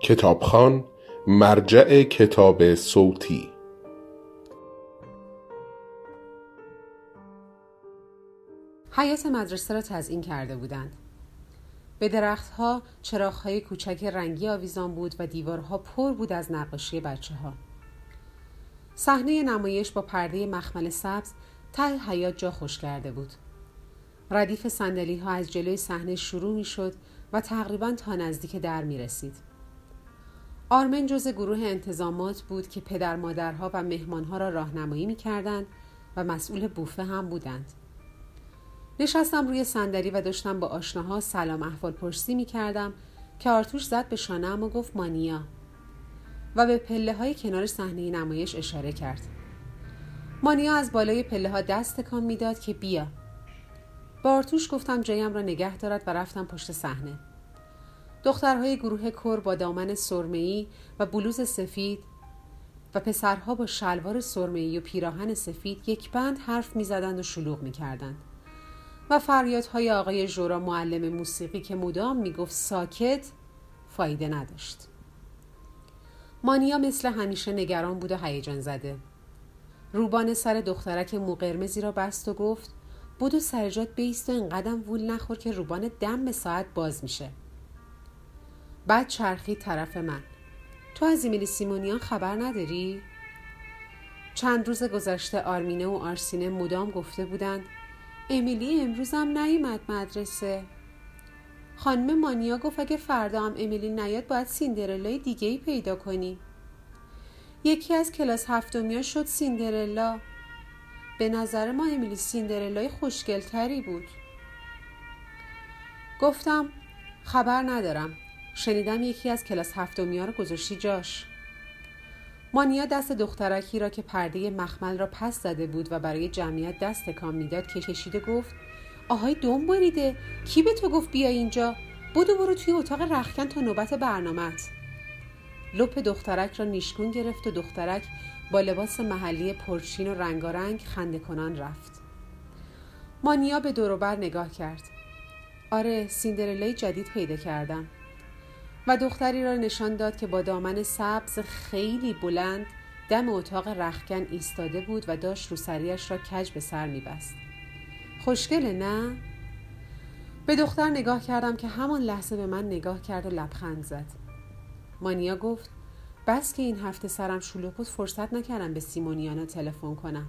کتابخان مرجع کتاب صوتی حیات مدرسه را تزئین کرده بودند به درختها چراغهای کوچک رنگی آویزان بود و دیوارها پر بود از نقاشی بچه ها. صحنه نمایش با پرده مخمل سبز ته حیات جا خوش کرده بود. ردیف سندلی ها از جلوی صحنه شروع می شد و تقریبا تا نزدیک در می رسید. آرمن جز گروه انتظامات بود که پدر مادرها و مهمانها را راهنمایی می کردند و مسئول بوفه هم بودند. نشستم روی صندلی و داشتم با آشناها سلام احوال پرسی می کردم که آرتوش زد به شانه و گفت مانیا و به پله های کنار صحنه نمایش اشاره کرد. مانیا از بالای پله ها دست تکان می‌داد که بیا. با آرتوش گفتم جایم را نگه دارد و رفتم پشت صحنه. دخترهای گروه کور با دامن سرمه‌ای و بلوز سفید و پسرها با شلوار سرمه‌ای و پیراهن سفید یک بند حرف می‌زدند و شلوغ می‌کردند. و فریادهای آقای جورا معلم موسیقی که مدام می‌گفت ساکت فایده نداشت. مانیا مثل همیشه نگران بود و هیجان زده. روبان سر دخترک مو قرمزی را بست و گفت بودو سرجات بیست و اینقدم وول نخور که روبان دم به ساعت باز میشه. بعد چرخی طرف من. تو از ایمیلی سیمونیان خبر نداری؟ چند روز گذشته آرمینه و آرسینه مدام گفته بودند امیلی امروز هم نیومد مدرسه. خانم مانیا گفت اگه فردا هم امیلی نیاد باید سیندرلای دیگه ای پیدا کنی. یکی از کلاس هفتمیا شد سیندرلا. به نظر ما امیلی سیندرلای خوشگلتری بود. گفتم خبر ندارم. شنیدم یکی از کلاس هفتمیا رو گذاشتی جاش. مانیا دست دخترکی را که پرده مخمل را پس زده بود و برای جمعیت دست تکان می‌داد که کشیده گفت آهای دوم بریده کی به تو گفت بیا اینجا؟ بودو برو توی اتاق رخکن تا نوبت برنامت لپ دخترک را نیشگون گرفت و دخترک با لباس محلی پرچین و رنگارنگ خنده کنان رفت. مانیا به دوروبر نگاه کرد. آره سیندرلای جدید پیدا کردم. و دختری را نشان داد که با دامن سبز خیلی بلند دم اتاق رخکن ایستاده بود و داشت رو سریش را کج به سر میبست. خوشگله نه؟ به دختر نگاه کردم که همان لحظه به من نگاه کرد و لبخند زد. مانیا گفت بس که این هفته سرم شلوغ بود فرصت نکردم به سیمونیانا تلفن کنم.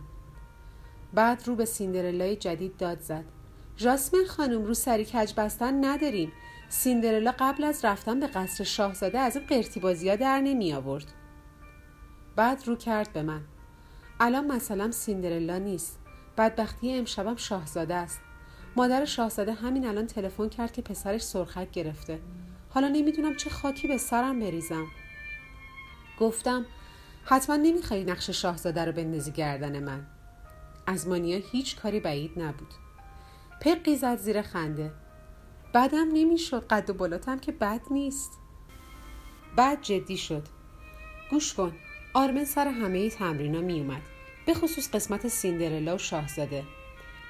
بعد رو به سیندرلای جدید داد زد. جاسمن خانم رو سری کج بستن نداریم. سیندرلا قبل از رفتن به قصر شاهزاده از این قرتی بازی ها در نمی آورد. بعد رو کرد به من. الان مثلا سیندرلا نیست. بدبختی امشبم شاهزاده است. مادر شاهزاده همین الان تلفن کرد که پسرش سرخک گرفته. حالا نمی‌دونم چه خاکی به سرم بریزم. گفتم حتما نمی‌خوای نقش شاهزاده رو بندازی گردن من. از مانیا هیچ کاری بعید نبود. پقی زد زیر خنده. بدم نمی‌شد قد و بالاتم که بد نیست. بعد جدی شد. گوش کن آرمن سر همه تمرینا می اومد به خصوص قسمت سیندرلا و شاهزاده.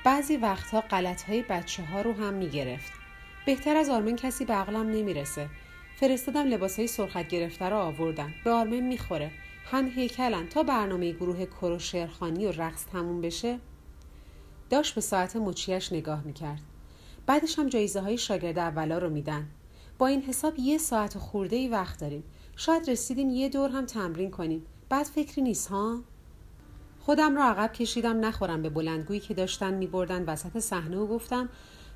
بعضی وقتها غلط های بچه ها رو هم می گرفت بهتر از آرمن کسی به عقلم نمی‌رسه. فرستادم لباس های سرخت گرفته رو آوردن به آرمن می‌خوره. هم هیکلن تا برنامه گروه کر و شعرخانی و رقص تموم بشه. داشت به ساعت مچیش نگاه می‌کرد. بعدش هم جایزه های شاگرد اولا رو میدن. با این حساب یه ساعت و خورده ای وقت داریم. شاید رسیدیم یه دور هم تمرین کنیم. بعد فکری نیست ها؟ خودم رو عقب کشیدم نخورم به بلندگویی که داشتن میبردن وسط صحنه و گفتم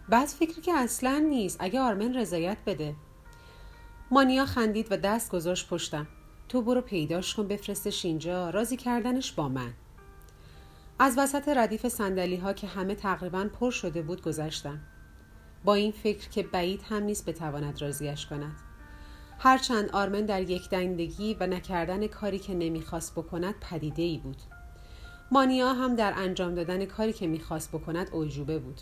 بعد فکری که اصلا نیست اگه آرمن رضایت بده. مانیا خندید و دست گذاشت پشتم. تو برو پیداش کن بفرستش اینجا. راضی کردنش با من. از وسط ردیف سندلی ها که همه تقریبا پر شده بود گذشتم. با این فکر که بعید هم نیست بتواند راضیش کند. هرچند آرمن در یک دندگی و نکردن کاری که نمی‌خواست بکند پدیده ای بود. مانیا هم در انجام دادن کاری که می‌خواست بکند اوجوبه بود.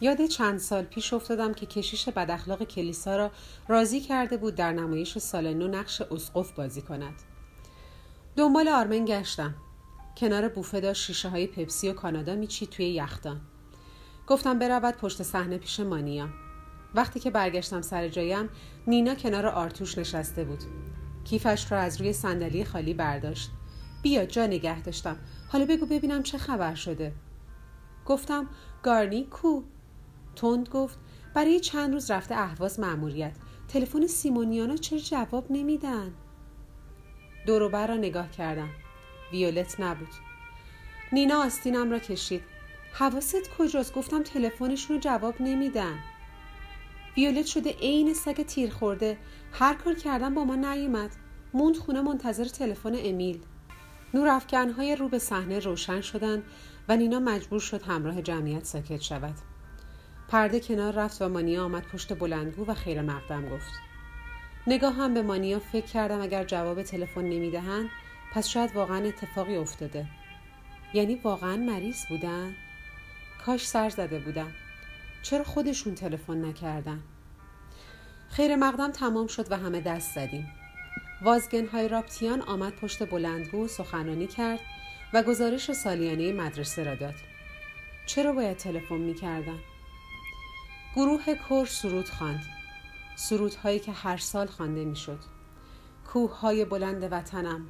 یاد چند سال پیش افتادم که کشیش بداخلاق کلیسا را راضی کرده بود در نمایش سال نو نقش اسقف بازی کند. دنبال آرمن گشتم. کنار بوفه داشت شیشه های پپسی و کانادا میچید توی یختان گفتم برود پشت صحنه پیش مانیا. وقتی که برگشتم سر جایم نینا کنار آرتوش نشسته بود. کیفش را از روی صندلی خالی برداشت. بیا جا نگه داشتم. حالا بگو ببینم چه خبر شده. گفتم گارنی کو؟ تند گفت برای چند روز رفته اهواز مأموریت. تلفن سیمونیانا چرا جواب نمیدن؟ دوروبر را نگاه کردم. ویولت نبود. نینا آستینم را کشید. حواست کجاست؟ گفتم تلفنشون رو جواب نمیدن. ویولت شده عین سگ تیر خورده. هر کار کردم با ما نیومد. موند خونه منتظر تلفن امیل. نور های رو به صحنه روشن شدند و نینا مجبور شد همراه جمعیت ساکت شود. پرده کنار رفت و مانیا آمد پشت بلندگو و خیر مقدم گفت. نگاه هم به مانیا فکر کردم اگر جواب تلفن نمی‌دهند پس شاید واقعا اتفاقی افتاده. یعنی واقعا مریض بودن؟ کاش سر زده بودم. چرا خودشون تلفن نکردن؟ خیر مقدم تمام شد و همه دست زدیم. وازگن های رابتیان آمد پشت بلندگو سخنرانی کرد و گزارش سالیانه مدرسه را داد. چرا باید تلفن می‌کردن؟ گروه کور سرود خواند. سرودهایی که هر سال خوانده می‌شد. کوه های بلند وطنم.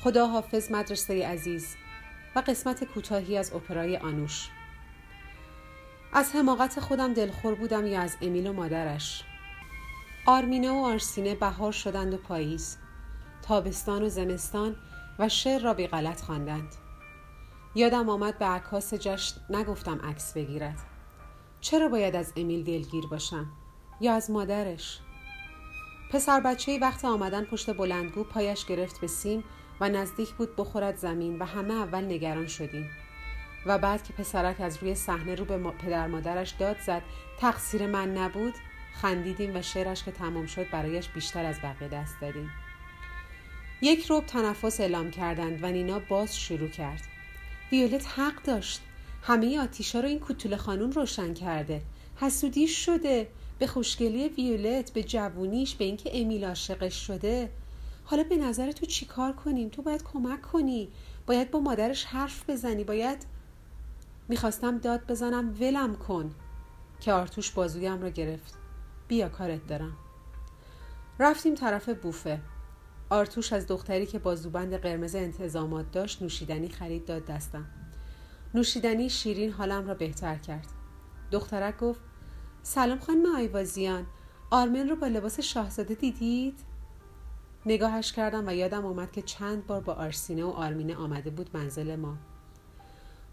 خدا حافظ مدرسه عزیز. و قسمت کوتاهی از اپرای آنوش. از حماقت خودم دلخور بودم یا از امیل و مادرش. آرمینه و آرسینه بهار شدند و پاییز. تابستان و زمستان و شعر را بی غلط خواندند. یادم آمد به عکاس جشن نگفتم عکس بگیرد. چرا باید از امیل دلگیر باشم یا از مادرش؟ پسر بچه وقت آمدن پشت بلندگو پایش گرفت به سیم و نزدیک بود بخورد زمین و همه اول نگران شدیم. و بعد که پسرک از روی صحنه رو به پدر مادرش داد زد تقصیر من نبود؟ خندیدیم و شعرش که تمام شد برایش بیشتر از بقیه دست دادیم. یک روب تنفس اعلام کردند و نینا باز شروع کرد. ویولت حق داشت. همه آتیشا رو این کوتوله خانون روشن کرده. حسودیش شده. به خوشگلی ویولت به جوونیش به اینکه امیل عاشقش شده. حالا به نظر تو چیکار کنیم؟ تو باید کمک کنی. باید با مادرش حرف بزنی. باید می‌خواستم داد بزنم ولم کن. که آرتوش بازویم را گرفت. بیا کارت دارم. رفتیم طرف بوفه. آرتوش از دختری که بازوبند قرمز انتظامات داشت نوشیدنی خرید داد دستم. نوشیدنی شیرین حالم را بهتر کرد. دخترک گفت سلام خانم آیوازیان. آرمن رو با لباس شاهزاده دیدید؟ نگاهش کردم و یادم آمد که چند بار با آرسینه و آرمینه آمده بود منزل ما.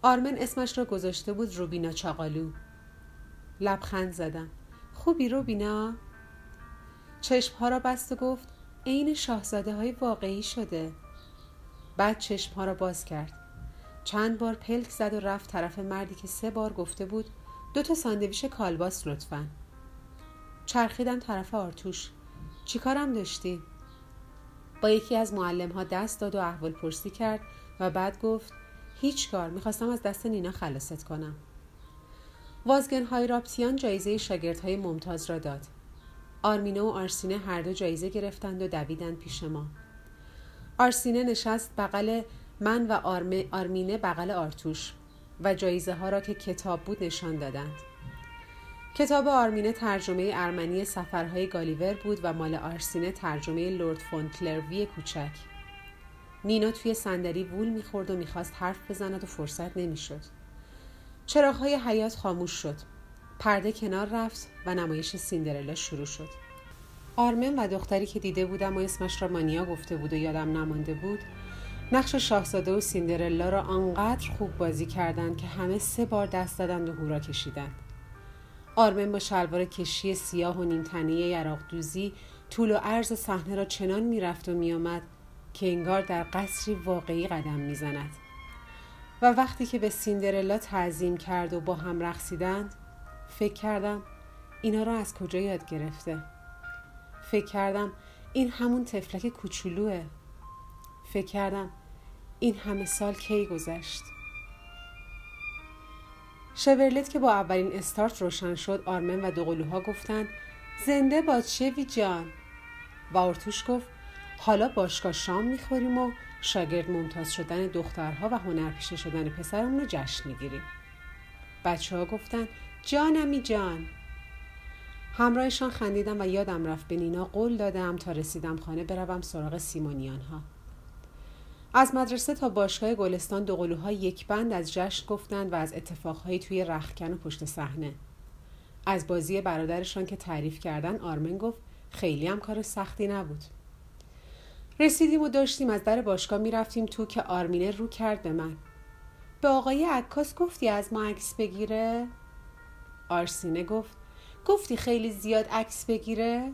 آرمن اسمش را گذاشته بود روبینا چاقالو. لبخند زدم. خوبی روبینا؟ چشمها را بست و گفت عین شاهزاده های واقعی شده. بعد چشمها را باز کرد. چند بار پلک زد و رفت طرف مردی که سه بار گفته بود دو تا ساندویچ کالباس لطفا. چرخیدم طرف آرتوش. چی کارم داشتی؟ با یکی از معلم ها دست داد و احوال پرسی کرد و بعد گفت هیچ کار. می‌خواستم از دست نینا خلاصت کنم. وازگن های رابتیان جایزه شاگرد های ممتاز را داد. آرمینه و آرسینه هر دو جایزه گرفتند و دویدند پیش ما. آرسینه نشست بغل من و آرمینه بغل آرتوش و جایزه ها را که کتاب بود نشان دادند. کتاب آرمینه ترجمه ارمنی سفرهای گالیور بود و مال آرسینه ترجمه لورد فونکلروی کوچک. نینا توی صندلی وول می‌خورد و می‌خواست حرف بزند و فرصت نمی‌شد. چراغهای حیات خاموش شد. پرده کنار رفت و نمایش سیندرلا شروع شد. آرمن و دختری که دیده بودم و اسمش را مانیا گفته بود و یادم نمانده بود نقش شاهزاده و سیندرلا را آنقدر خوب بازی کردند که همه سه بار دست دادند و هورا کشیدند. آرمن با شلوار کشی سیاه و نیمتنه یراق دوزی طول و عرض صحنه را چنان می‌رفت و میآمد که انگار در قصری واقعی قدم می‌زند. و وقتی که به سیندرلا تعظیم کرد و با هم رقصیدند فکر کردم اینا را از کجا یاد گرفته؟ فکر کردم این همون تفلک کوچولوه. فکر کردم این همه سال کی گذشت. شورلت که با اولین استارت روشن شد آرمن و دوقلوها گفتند زنده باد شوی جان؟ و آرتوش گفت حالا باشگاه شام می‌خوریم و شاگرد ممتاز شدن دخترها و هنرپیشه شدن پسرمون رو جشن می‌گیریم بچه ها گفتن جانمی جان همراهشان خندیدم و یادم رفت به نینا قول دادم تا رسیدم خانه بروم سراغ سیمونیان ها. از مدرسه تا باشگاه گلستان دوقلوها یک بند از جشن گفتند و از اتفاقهایی توی رخکن و پشت صحنه. از بازی برادرشان که تعریف کردن آرمن گفت خیلی هم کار سختی نبود. رسیدیم و داشتیم از در باشگاه می‌رفتیم تو که آرمینه رو کرد به من. به آقای عکاس گفتی از ما عکس بگیره؟ آرسینه گفت گفتی خیلی زیاد عکس بگیره؟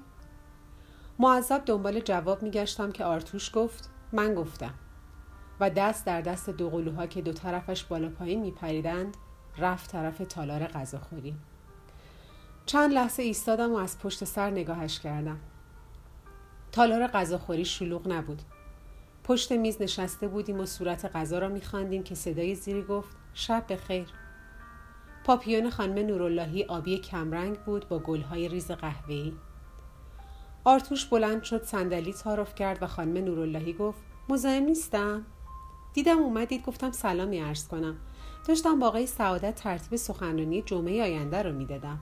معذب دنبال جواب میگشتم که آرتوش گفت من گفتم و دست در دست دو قلوها که دو طرفش بالا پایین میپریدند رفت طرف تالار غذاخوری چند لحظه ایستادم و از پشت سر نگاهش کردم تالار غذاخوری شلوغ نبود. پشت میز نشسته بودیم و صورت غذا را میخواندیم که صدای زیری گفت شب بخیر. پاپیون خانم نوراللهی آبی کمرنگ بود با گلهای ریز قهوه‌ای. آرتوش بلند شد صندلی تعارف کرد و خانم نوراللهی گفت مزاحم نیستم. دیدم اومدید گفتم سلامی عرض کنم. داشتم با آقای سعادت ترتیب سخنرانی جمعه آینده رو می‌دادم.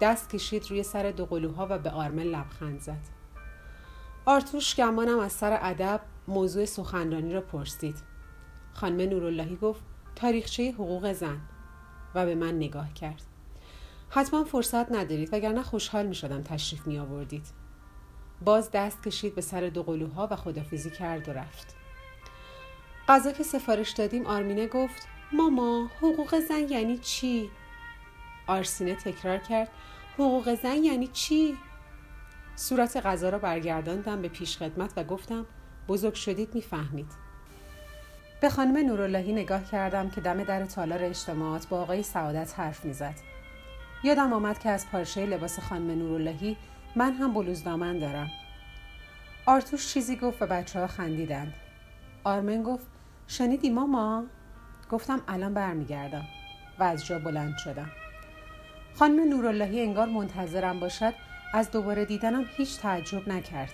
دست کشید روی سر دو قلوها و به آرمن لبخند زد. آرتوش گمانم از سر ادب موضوع سخنرانی را پرسید. خانم نوراللهی گفت تاریخچه حقوق زن. و به من نگاه کرد. حتما فرصت ندارید وگرنه خوشحال می شدم تشریف می آوردید باز دست کشید به سر دو قلوها و خدافیزی کرد و رفت. غذا که سفارش دادیم آرمینه گفت ماما حقوق زن یعنی چی؟ آرسینه تکرار کرد حقوق زن یعنی چی؟ صورت غذا را برگرداندم به پیش خدمت و گفتم بزرگ شدید می‌فهمید. به خانم نوراللهی نگاه کردم که دم در تالار اجتماعات با آقای سعادت حرف می‌زد. یادم آمد که از پارچه لباس خانم نوراللهی من هم بلوز دامن دارم. آرتوش چیزی گفت و بچه ها خندیدند. آرمن گفت شنیدی ماما؟ گفتم الان برمیگردم و از جا بلند شدم. خانم نوراللهی انگار منتظرم باشد از دوباره دیدنم هیچ تعجب نکرد.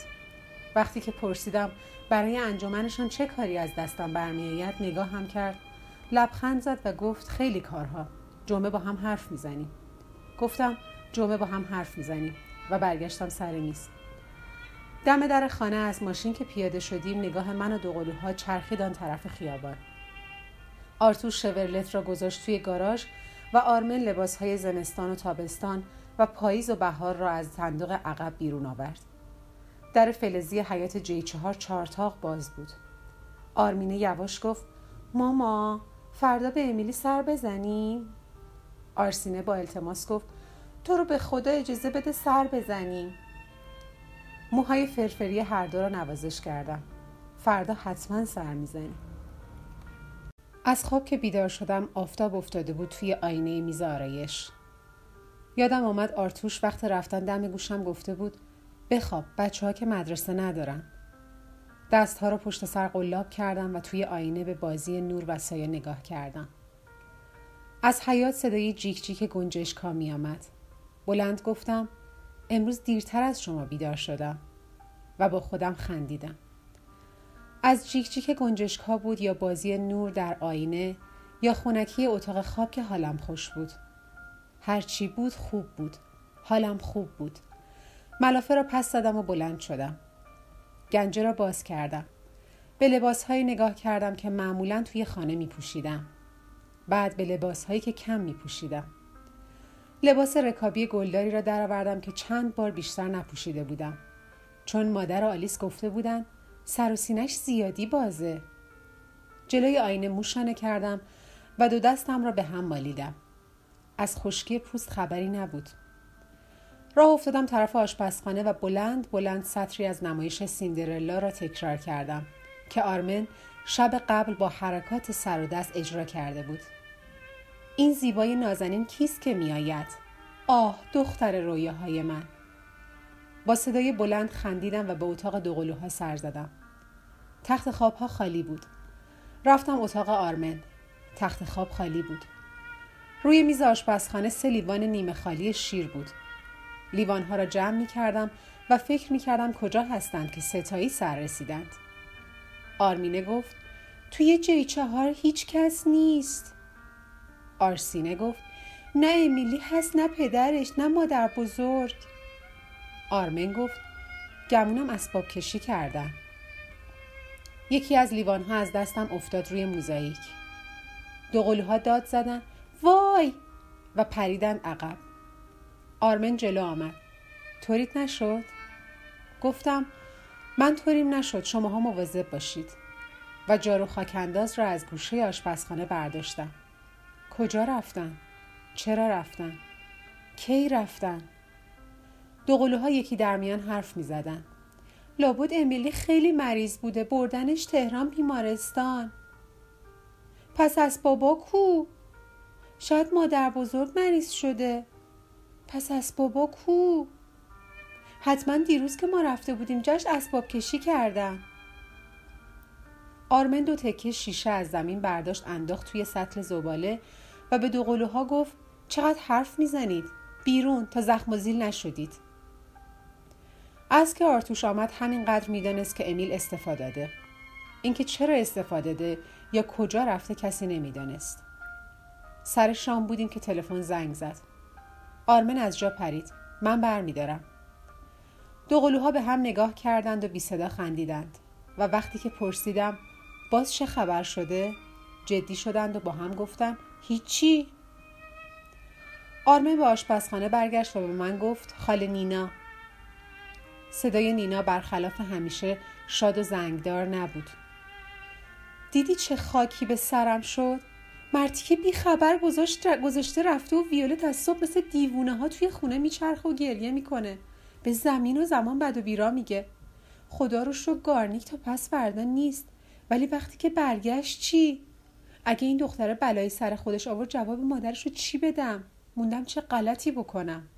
وقتی که پرسیدم برای انجمنشان چه کاری از دستم برمیآید نگاه هم کرد. لبخند زد و گفت خیلی کارها. جمعه با هم حرف می‌زنیم. گفتم جمعه با هم حرف می‌زنیم و برگشتم سر میز. دم در خانه از ماشین که پیاده شدیم نگاه من و دوقلوها چرخید آن طرف خیابان. آرتوش شورلت را گذاشت توی گاراژ و آرمن لباسهای زمستان و تابستان و پاییز و بهار را از صندوق عقب بیرون آورد. در فلزی حیات جی چهار چارتاق باز بود. آرمینه یواش گفت ماما فردا به امیلی سر بزنیم. آرسینه با التماس گفت تو رو به خدا اجازه بده سر بزنیم. موهای فرفری هر دو را نوازش کردم. فردا حتما سر می‌زنیم. از خواب که بیدار شدم آفتاب افتاده بود توی آینه میز آرایش. یادم آمد آرتوش وقت رفتن دم گوشم گفته بود بخواب بچه ها که مدرسه ندارن. دستها را پشت سر قلاب کردم و توی آینه به بازی نور و سایه نگاه کردم. از حیات صدای جیک جیک گنجشکا می آمد. بلند گفتم امروز دیرتر از شما بیدار شدم. و با خودم خندیدم. از جیک جیک گنجشکا بود یا بازی نور در آینه یا خونکی اتاق خواب که حالم خوش بود. هرچی بود خوب بود. حالم خوب بود. ملافه را پس زدم و بلند شدم. گنجه را باز کردم. به لباسهایی نگاه کردم که معمولا توی خانه می پوشیدم. بعد به لباسهایی که کم می پوشیدم. لباس رکابی گلداری را درآوردم که چند بار بیشتر نپوشیده بودم. چون مادر آلیس گفته بودن سر و سینش زیادی بازه. جلوی آینه موشانه کردم و دو دستم را به هم مالیدم. از خشکی پوست خبری نبود. راه افتادم طرف آشپزخانه و بلند بلند سطری از نمایش سیندرلا را تکرار کردم که آرمن شب قبل با حرکات سر و دست اجرا کرده بود. این زیبای نازنین کیست که میآید؟ آه دختر رویاهای من. با صدای بلند خندیدم و به اتاق دوقلوها سر زدم. تخت خوابها خالی بود. رفتم اتاق آرمن. تخت خواب خالی بود. روی میز آشپزخانه سه لیوان نیمه خالی شیر بود لیوانها را جمع می کردم و فکر می کردم کجا هستند که ستایی سر رسیدند. آرمینه گفت توی جی چهار هیچ کس نیست. آرسینه گفت نه امیلی هست نه پدرش نه مادر بزرگ آرمن گفت گمونم اسباب کشی کردن یکی از لیوانها از دستم افتاد روی موزاییک دو قلوها داد زدن وای! و پریدن عقب. آرمن جلو آمد. طوریت نشد؟ گفتم من طوریم نشد شماها مواظب باشید. و جارو خاکنداز را از گوشه آشپزخانه برداشتم. کجا رفتن؟ چرا رفتن؟ کی رفتن؟ دو قلوها یکی در میان حرف می زدن. لابد امیلی خیلی مریض بوده بردنش تهران بیمارستان. پس از بابا کو؟ شاید مادر بزرگ مریض شده. پس از بابا کو؟ حتما دیروز که ما رفته بودیم جاش اسباب کشی کردن. آرمن دو تکه شیشه از زمین برداشت انداخت توی سطل زباله و به دو گفت چقدر حرف می‌زنید؟ بیرون تا زخم و زیل نشدید. از که آرتوش آمد همینقدر می‌دانست که امیل استفاده داده. اینکه چرا استفاده ده یا کجا رفته کسی نمی‌دانست. سر شام بودیم که تلفن زنگ زد. آرمن از جا پرید. من برمیدارم. دو قلوها به هم نگاه کردند و بی صدا خندیدند و وقتی که پرسیدم باز چه خبر شده جدی شدند و با هم گفتن هیچی. آرمن به آشپزخانه برگشت و به من گفت خاله نینا. صدای نینا برخلاف همیشه شاد و زنگدار نبود. دیدی چه خاکی به سرم شد؟ مرتی که بی خبر گذاشته رفته و ویولت از صبح مثل دیوونه ها توی خونه میچرخه و گریه می‌کنه. به زمین و زمان بد و بیرا میگه. خدا رو شو گارنیک تا پس فردا نیست. ولی وقتی که برگشت چی؟ اگه این دختره بلایی سر خودش آورد جواب مادرش رو چی بدم؟ موندم چه غلطی بکنم.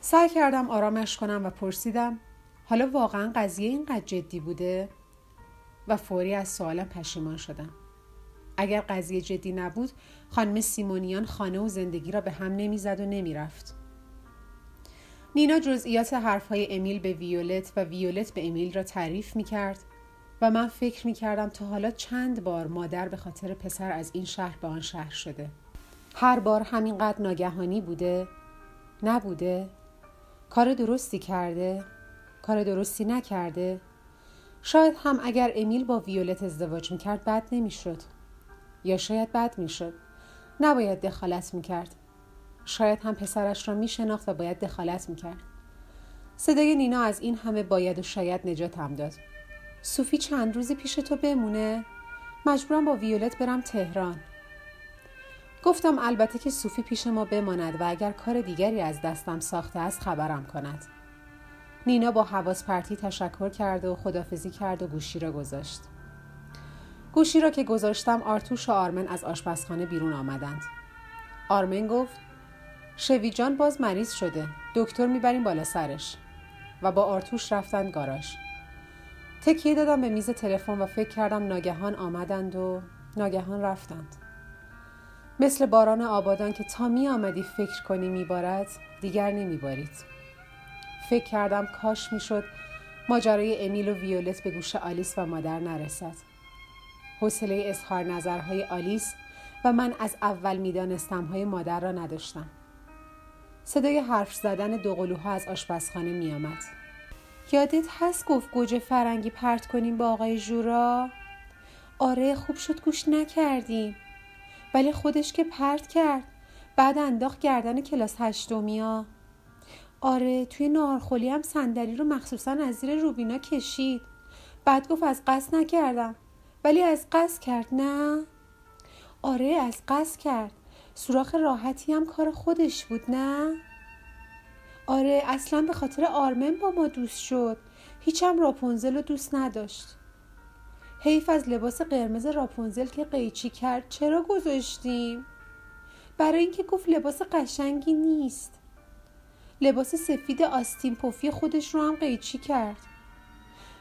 سعی کردم آرامش کنم و پرسیدم حالا واقعا قضیه اینقدر جدی بوده؟ و فوری از سوالم پشیمان شدم. اگر قضیه جدی نبود خانم سیمونیان خانه و زندگی را به هم نمی‌زد و نمی‌رفت. نینا جزئیات حرفهای امیل به ویولت و ویولت به امیل را تعریف می کرد و من فکر می کردم تا حالا چند بار مادر به خاطر پسر از این شهر به آن شهر شده. هر بار همینقدر ناگهانی بوده؟ نبوده. کار درستی کرده؟ کار درستی نکرده. شاید هم اگر امیل با ویولت ازدواج می‌کرد بد نمی‌شد. یا شاید بد می‌شد. نباید دخالت می‌کرد. شاید هم پسرش را میشناخت و باید دخالت می‌کرد. صدای نینا از این همه باید و شاید نجاتم داد. صوفی چند روزی پیش تو بمونه؟ مجبورم با ویولت برم تهران. گفتم البته که صوفی پیش ما بماند و اگر کار دیگری از دستم ساخته است خبرم کند. نینا با حواس پرتی تشکر کرد و خدافزی کرد و گوشی را گذاشت. گوشی را که گذاشتم آرتوش و آرمن از آشپزخانه بیرون آمدند. آرمن گفت شوی جان باز مریض شده دکتر می‌بریم بالا سرش. و با آرتوش رفتند گاراژ. تکیه دادم به میز تلفن و فکر کردم ناگهان آمدند و ناگهان رفتند. مثل باران آبادان که تا می آمدی فکر کنی میبارد دیگر نمیبارید. فکر کردم کاش می‌شد ماجرای امیل و ویولت به گوش آلیس و مادر نرسد. حوصله اظهار نظرهای آلیس و من از اول می‌دانستم های مادر را نداشتم. صدای حرف زدن دو قلوها از آشپزخانه میآمد. یادت هست گفت گوجه فرنگی پرت کنیم با آقای جورا آره خوب شد گوش نکردیم. ولی خودش که پرت کرد. بعد انداخت گردن کلاس هشتمیا. آره توی نارخولی هم صندلی رو مخصوصا از زیر روبینا کشید. بعد گفت از قصد نکردم. ولی از قصد کرد نه؟ آره از قصد کرد. سوراخ راحتی هم کار خودش بود نه؟ آره اصلا به خاطر آرمن با ما دوست شد. هیچم راپونزل رو دوست نداشت. حیف از لباس قرمز راپونزل که قیچی کرد چرا گذاشتیم؟ برای اینکه گفت لباس قشنگی نیست. لباس سفید آستین پفی خودش رو هم قیچی کرد.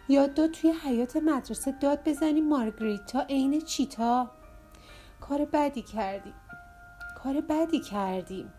یاد داد توی حیات مدرسه داد بزنیم مارگریتا عین چیتا؟ کار بدی کردیم کار بدی کردیم